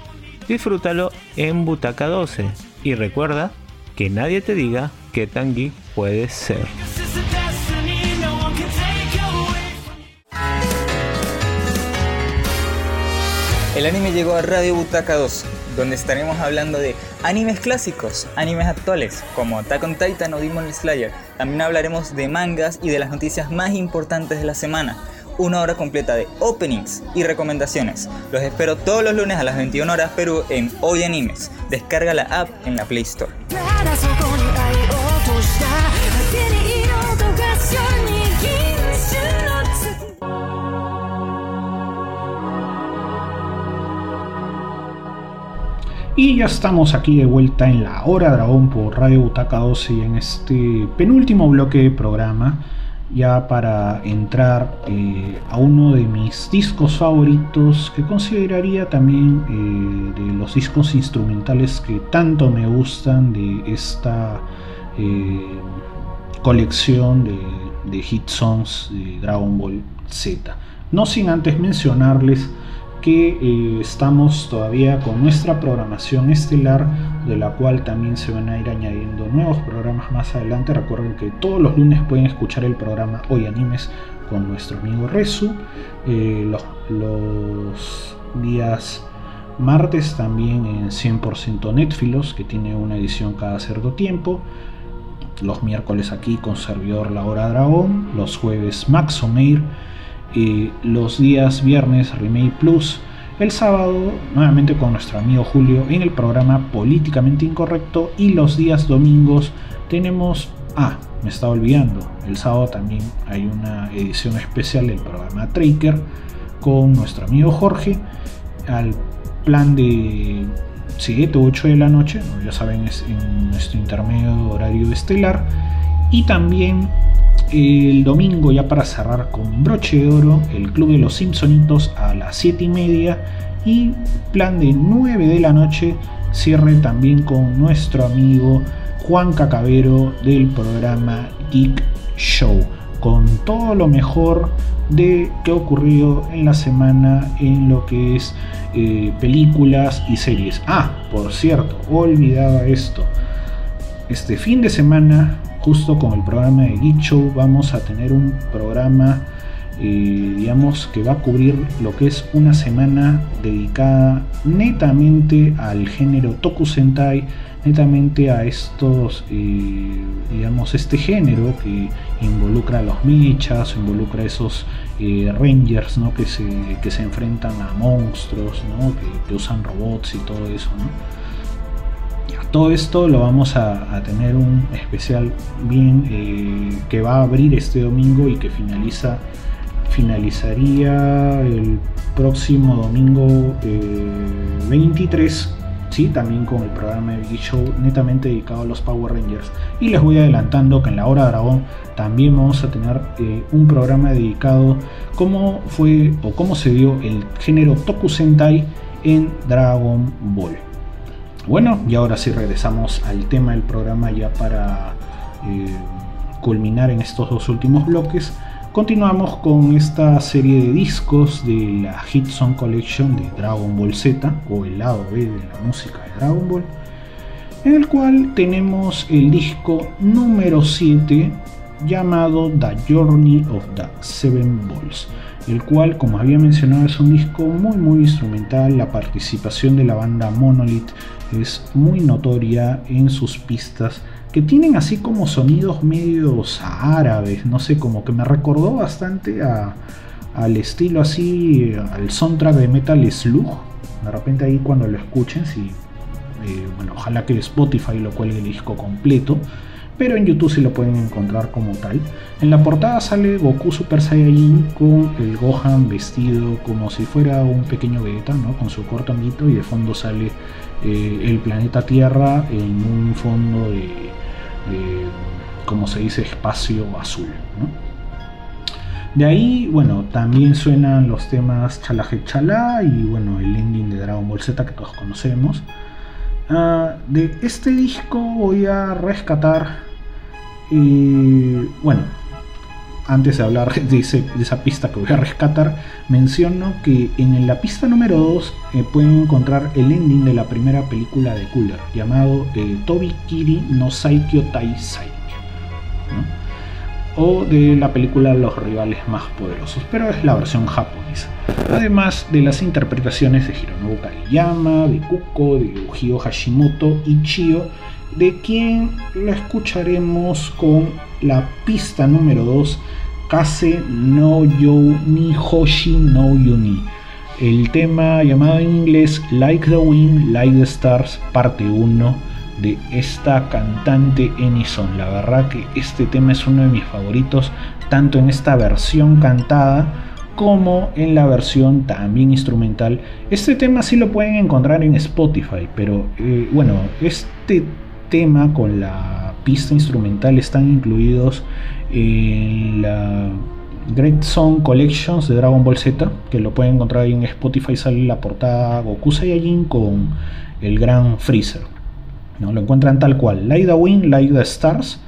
Disfrútalo en Butaca 12 y recuerda que nadie te diga qué tan geek puedes ser. El anime llegó a Radio Butaca 2, donde estaremos hablando de animes clásicos, animes actuales, como Attack on Titan o Demon Slayer. También hablaremos de mangas y de las noticias más importantes de la semana. Una hora completa de openings y recomendaciones. Los espero todos los lunes a las 21 horas Perú en Hoy Animes. Descarga la app en la Play Store. Y ya estamos aquí de vuelta en la Hora Dragón por Radio Butaca 12 y en este penúltimo bloque de programa, ya para entrar eh, a uno de mis discos favoritos que consideraría también eh, de los discos instrumentales que tanto me gustan de esta eh, colección de, de hit songs de Dragon Ball Z. No sin antes mencionarles eh, estamos todavía con nuestra programación estelar, de la cual también se van a ir añadiendo nuevos programas más adelante. Recuerden que todos los lunes pueden escuchar el programa Hoy Animes con nuestro amigo Resu. Eh, los, los, días martes también en 100% Netfilos, que tiene una edición cada cierto tiempo. Los miércoles aquí con servidor La Hora Dragón. Los jueves Max Omeir los días viernes Remake Plus, el sábado nuevamente con nuestro amigo Julio en el programa Políticamente Incorrecto y los días domingos tenemos, ah, me estaba olvidando, el sábado también hay una edición especial del programa Traker con nuestro amigo Jorge al plan de 7 o 8 de la noche, ya saben es en nuestro intermedio horario estelar y también el domingo, ya para cerrar con broche de oro, el Club de los Simpsonitos a las 7 y media. Y plan de 9 de la noche, cierre también con nuestro amigo Juan Cacavero del programa Geek Show. Con todo lo mejor de qué ha ocurrido en la semana en lo que es eh, películas y series. Ah, por cierto, olvidaba esto. Este fin de semana justo con el programa de Geek vamos a tener un programa eh, digamos que va a cubrir lo que es una semana dedicada netamente al género Toku Sentai, netamente a estos, eh, digamos, este género que involucra a los mechas, involucra a esos eh, rangers ¿no? que, se, que se enfrentan a monstruos, ¿no? que, usan robots y todo eso. Todo esto lo vamos a, tener un especial bien eh, que va a abrir este domingo y que finaliza finalizaría el próximo domingo 23 eh, ¿sí? también con el programa de Big Show netamente dedicado a los Power Rangers y les voy adelantando que en la hora dragón también vamos a tener eh, un programa dedicado cómo fue o cómo se dio el género Toku Sentai en Dragon Ball bueno, y ahora sí regresamos al tema del programa ya para eh, culminar en estos dos últimos bloques. Continuamos con esta serie de discos de la Hit Song Collection de Dragon Ball Z o el lado B de la música de Dragon Ball, en el cual tenemos el disco número 7 llamado The Journey of the Seven Balls el cual, como había mencionado, es un disco muy muy instrumental. La participación de la banda Monolith es muy notoria en sus pistas, que tienen así como sonidos medios árabes, no sé, como que me recordó bastante al estilo así, al soundtrack de Metal Slug. De repente ahí cuando lo escuchen, si, eh, bueno, ojalá que Spotify lo cuelgue el disco completo pero en YouTube sí lo pueden encontrar como tal. En la portada sale Goku Super Saiyajin con el Gohan vestido como si fuera un pequeño Vegeta, ¿no? con su corto y de fondo sale eh, el planeta Tierra en un fondo de, como se dice, espacio azul. De ahí, bueno, también suenan los temas Chalaje Chalá y bueno, el ending de Dragon Ball Z que todos conocemos. Ah, de este disco voy a rescatar, bueno, antes de hablar de, esa pista que voy a rescatar, menciono que en la pista número 2 eh, pueden encontrar el ending de la primera película de Cooler, llamado eh, Tobi Kiri no Saikyo Tai Saikyo. O de la película Los rivales más poderosos, pero es la versión japonesa. Además de las interpretaciones de Hironobu Kageyama, de Kuko, de Ujio Hashimoto y Chio, de quien la escucharemos con la pista número 2 Kase no You ni Hoshi no Yuni. El tema llamado en inglés Like the Wind, Like the Stars, parte 1 de esta cantante Enison. La verdad que este tema es uno de mis favoritos, tanto en esta versión cantada como en la versión también instrumental. Este tema sí lo pueden encontrar en Spotify, pero eh, bueno, este tema con la pista instrumental están incluidos en la Great Song Collections de Dragon Ball Z, que lo pueden encontrar ahí en Spotify, sale la portada Goku Saiyajin con el gran Freezer. ¿No? Lo encuentran tal cual, Light the Wind, Light the Stars.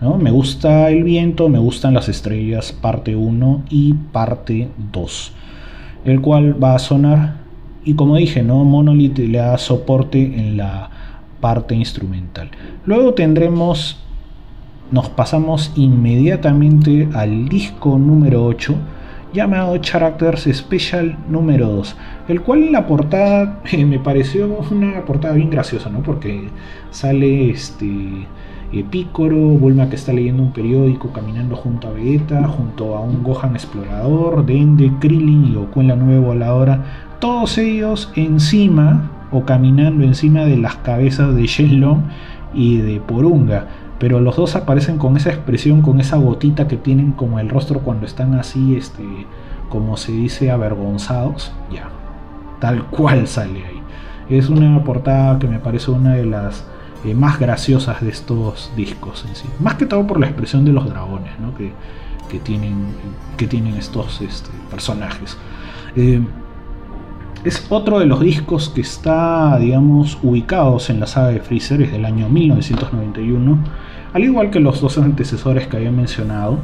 ¿no? Me gusta el viento, me gustan las estrellas, parte 1 y parte 2. El cual va a sonar, y como dije, ¿no? Monolith le da soporte en la parte instrumental. Luego tendremos nos pasamos inmediatamente al disco número 8 llamado Characters Special número 2, el cual en la portada eh, me pareció una portada bien graciosa, ¿no? Porque sale este eh, Picoro, Bulma que está leyendo un periódico, caminando junto a Vegeta, junto a un Gohan explorador, Dende, Krillin y Goku en la nueva voladora, todos ellos encima o caminando encima de las cabezas de Shenlong y de Porunga pero los dos aparecen con esa expresión, con esa gotita que tienen como el rostro cuando están así, este, como se dice, avergonzados, ya, tal cual sale ahí. Es una portada que me parece una de las eh, más graciosas de estos discos en sí, más que todo por la expresión de los dragones, ¿no? que, tienen, que tienen estos este, personajes. Eh, es otro de los discos que está, digamos, ubicados en la saga de Freezer, es del año 1991 al igual que los dos antecesores que había mencionado,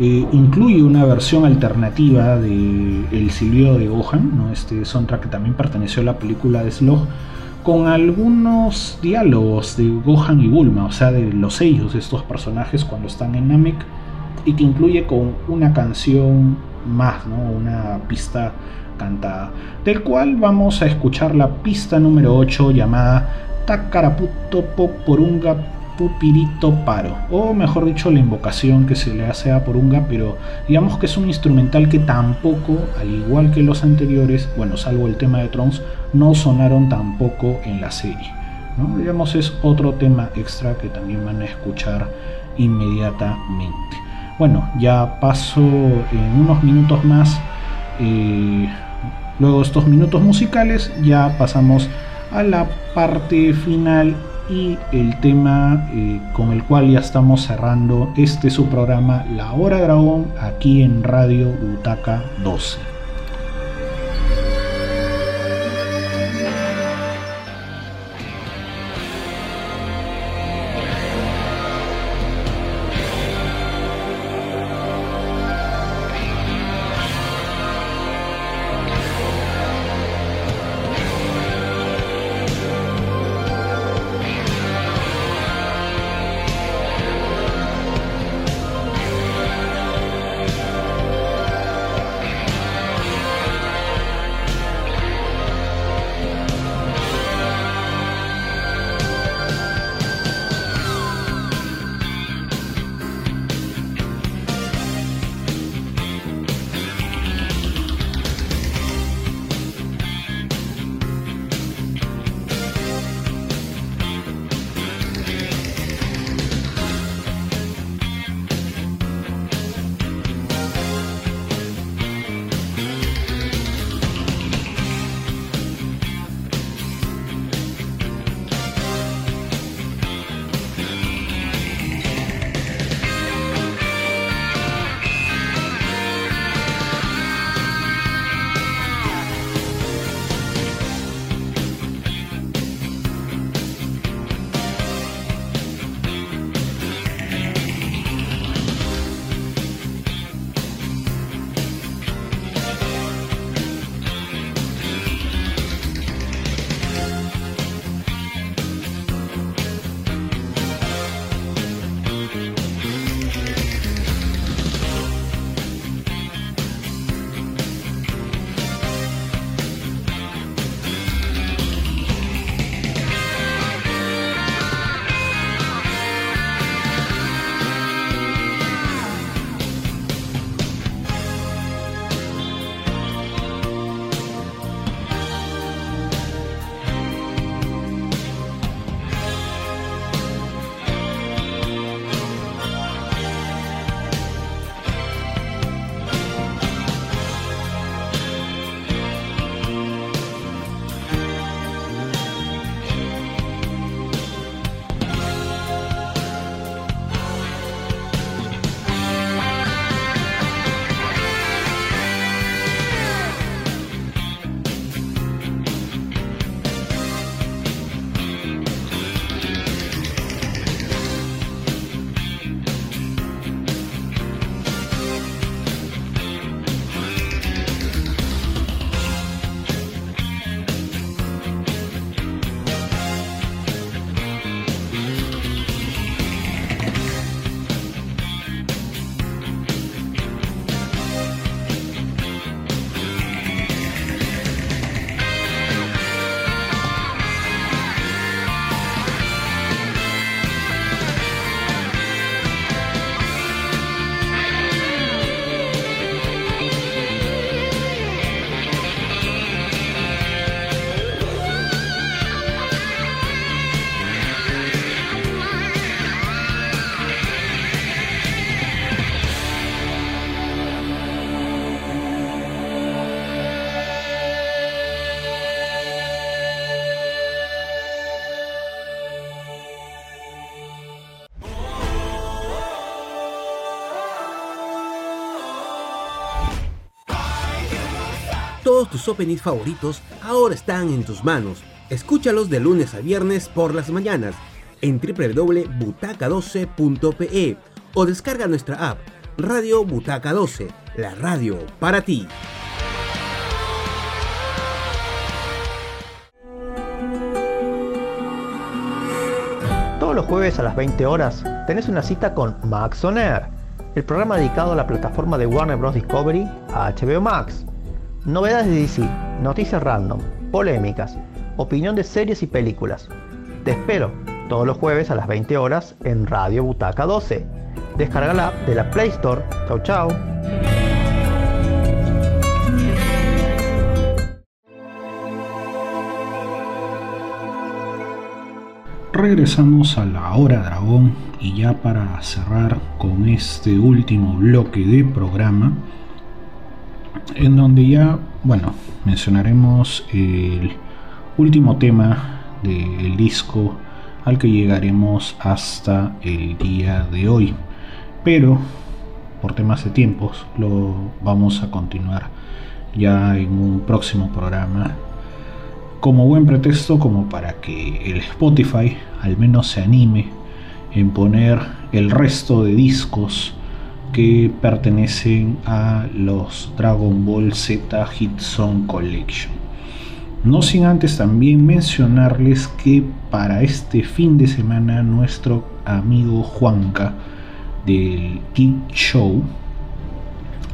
eh, incluye una versión alternativa de El silbido de Gohan, ¿no? este soundtrack que también perteneció a la película de Slug, con algunos diálogos de Gohan y Bulma, o sea, de los sellos de estos personajes cuando están en Namek, y que incluye con una canción más, ¿no? una pista cantada, del cual vamos a escuchar la pista número 8 llamada Takaraputo Poporunga Pupirito Paro, o mejor dicho, la invocación que se le hace a Porunga, pero digamos que es un instrumental que tampoco, al igual que los anteriores, bueno, salvo el tema de Trons, no sonaron tampoco en la serie. ¿no? Digamos, es otro tema extra que también van a escuchar inmediatamente. Bueno, ya paso en unos minutos más. Eh, luego estos minutos musicales, ya pasamos a la parte final y el tema eh, con el cual ya estamos cerrando este su programa La Hora Dragón aquí en Radio Butaca 12. Tus openings favoritos ahora están en tus manos. Escúchalos de lunes a viernes por las mañanas en www.butaca12.pe o descarga nuestra app Radio Butaca 12, la radio para ti. Todos los jueves a las 20 horas tenés una cita con Max On el programa dedicado a la plataforma de Warner Bros. Discovery a HBO Max. Novedades de DC, noticias random, polémicas, opinión de series y películas. Te espero todos los jueves a las 20 horas en Radio Butaca 12. Descarga la app de la Play Store. Chau chau. Regresamos a la hora dragón y ya para cerrar con este último bloque de programa en donde ya, bueno, mencionaremos el último tema del disco al que llegaremos hasta el día de hoy. Pero por temas de tiempos lo vamos a continuar ya en un próximo programa como buen pretexto como para que el Spotify al menos se anime en poner el resto de discos que pertenecen a los Dragon Ball Z Hit Song Collection. No sin antes también mencionarles que para este fin de semana nuestro amigo Juanca del Geek Show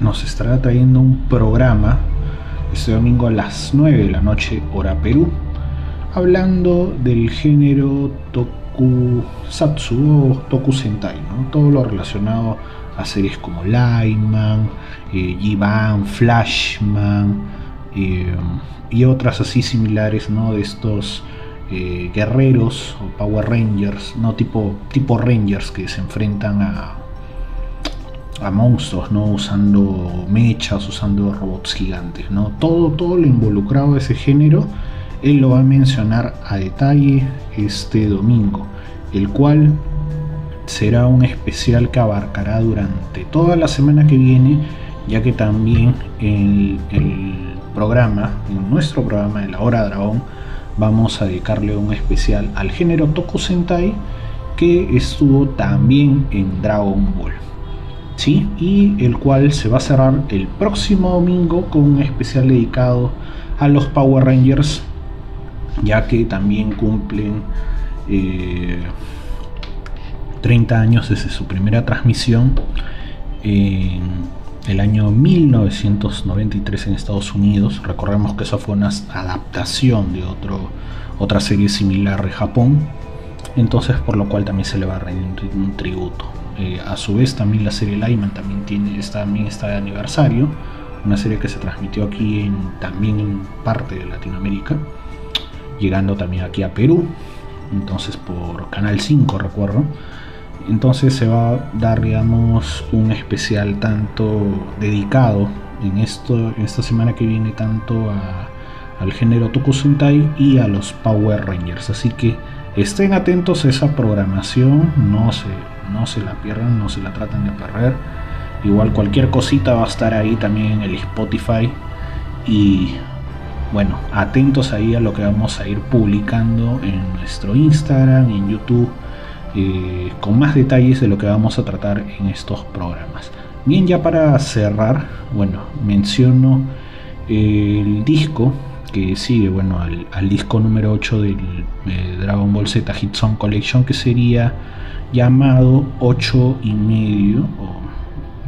nos estará trayendo un programa este domingo a las 9 de la noche, hora Perú, hablando del género tokusatsu o tokusentai, ¿no? todo lo relacionado series como Lightman, eh, G-Man, Flashman eh, y otras así similares ¿no? de estos eh, guerreros o Power Rangers, no tipo, tipo Rangers que se enfrentan a, a monstruos, ¿no? Usando mechas, usando robots gigantes, ¿no? Todo, todo lo involucrado a ese género, él lo va a mencionar a detalle este domingo, el cual será un especial que abarcará durante toda la semana que viene, ya que también en el programa, en nuestro programa de la Hora Dragón, vamos a dedicarle un especial al género Toku Sentai que estuvo también en Dragon Ball. ¿sí? y el cual se va a cerrar el próximo domingo con un especial dedicado a los Power Rangers, ya que también cumplen 30 eh, años desde su primera transmisión en el año 1993 en Estados Unidos. Recordemos que eso fue una adaptación de otro, otra serie similar de Japón, entonces por lo cual también se le va a rendir un tributo. Eh, a su vez también la serie Lyman también tiene también está de aniversario, una serie que se transmitió aquí en, también en parte de Latinoamérica, llegando también aquí a Perú, entonces por Canal 5 recuerdo. Entonces se va a dar digamos un especial tanto dedicado en esto esta semana que viene tanto al género Tokusentai y a los Power Rangers. Así que estén atentos a esa programación, no se no se la pierdan, no se la traten de perder. Igual cualquier cosita va a estar ahí también en el Spotify. Y bueno, atentos ahí a lo que vamos a ir publicando en nuestro Instagram, en YouTube, eh, con más detalles de lo que vamos a tratar en estos programas. Bien, ya para cerrar, bueno, menciono el disco que sigue, bueno, al, disco número 8 del Dragon Ball Z Hit Song Collection, que sería llamado 8 y medio, o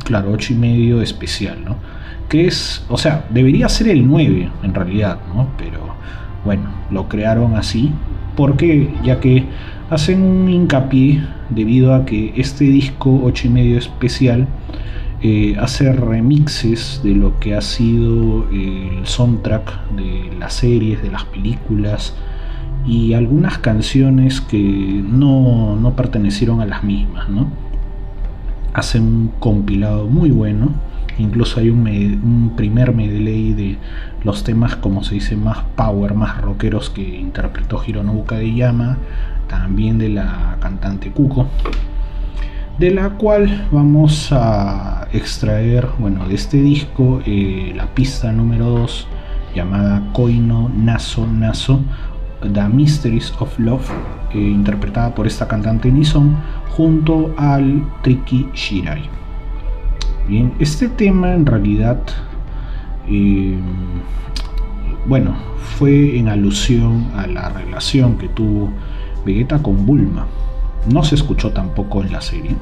claro, 8 y medio especial, ¿no? Que es, o sea, debería ser el 9 en realidad, ¿no? Pero bueno, lo crearon así, porque ya que hacen un hincapié debido a que este disco 8 y medio especial eh, hace remixes de lo que ha sido el soundtrack de las series, de las películas, y algunas canciones que no, no pertenecieron a las mismas, ¿no? Hacen un compilado muy bueno, incluso hay un, primer medley de los temas, como se dice, más power, más rockeros que interpretó Hironobu Kageyama, también de la cantante Kuko, de la cual vamos a extraer, bueno, de este disco, eh, la pista número 2 llamada Koino Naso Naso, The Mysteries of Love, eh, interpretada por esta cantante Nison junto al Triki Shirai. Bien, este tema en realidad, eh, bueno, fue en alusión a la relación que tuvo Vegeta con Bulma. No se escuchó tampoco en la serie,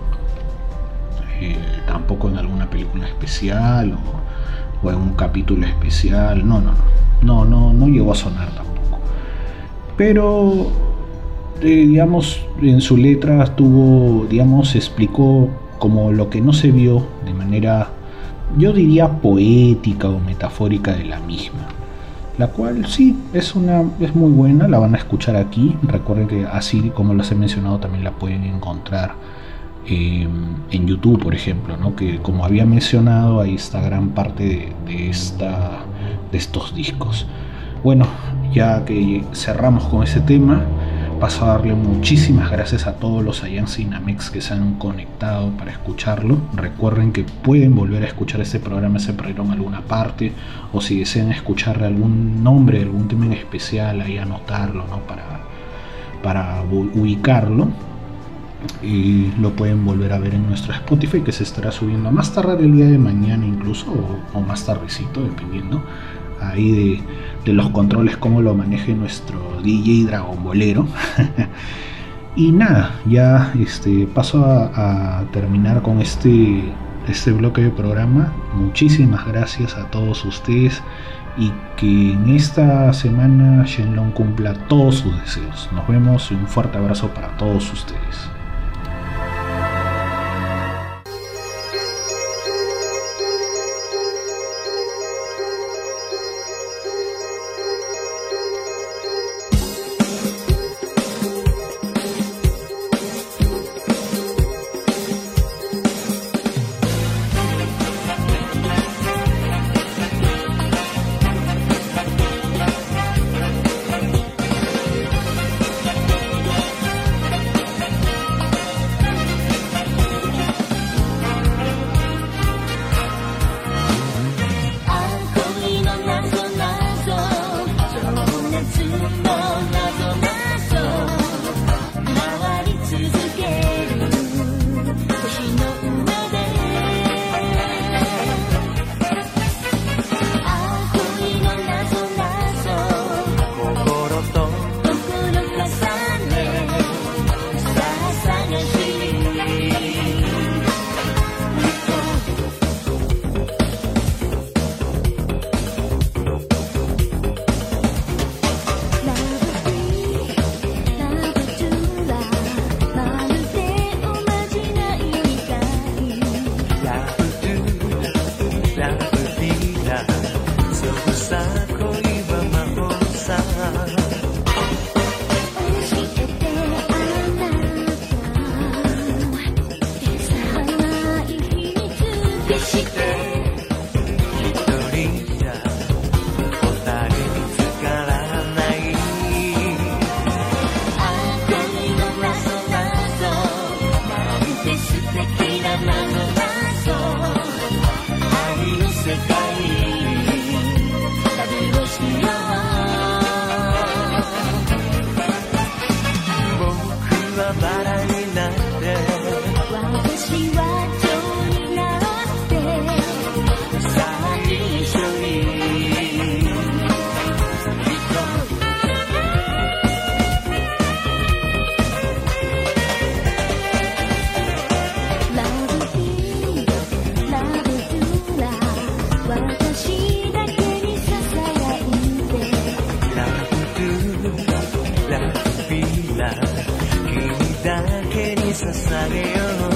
eh, tampoco en alguna película especial o, en un capítulo especial. No, no, no, no, no, no llegó a sonar tampoco. Pero, eh, digamos, en su letra tuvo, digamos, explicó como lo que no se vio de manera, yo diría, poética o metafórica de la misma. La cual sí es una es muy buena la van a escuchar aquí. Recuerden que así como las he mencionado también la pueden encontrar eh, en YouTube por ejemplo ¿no? que como había mencionado ahí está gran parte de, esta de estos discos. Bueno ya que cerramos con ese tema paso a darle muchísimas gracias a todos los Allianz Cinamex que se han conectado para escucharlo. Recuerden que pueden volver a escuchar este programa, se perdieron alguna parte, o si desean escuchar algún nombre, algún tema en especial, ahí anotarlo, ¿no? Para, para ubicarlo. Y lo pueden volver a ver en nuestro Spotify que se estará subiendo más tarde el día de mañana incluso, o, o más tardecito, dependiendo ahí de, los controles, cómo lo maneje nuestro DJ Dragon Bolero. y nada, ya este, paso a, a, terminar con este, este bloque de programa. Muchísimas gracias a todos ustedes y que en esta semana Shenlong cumpla todos sus deseos. Nos vemos y un fuerte abrazo para todos ustedes. querer eu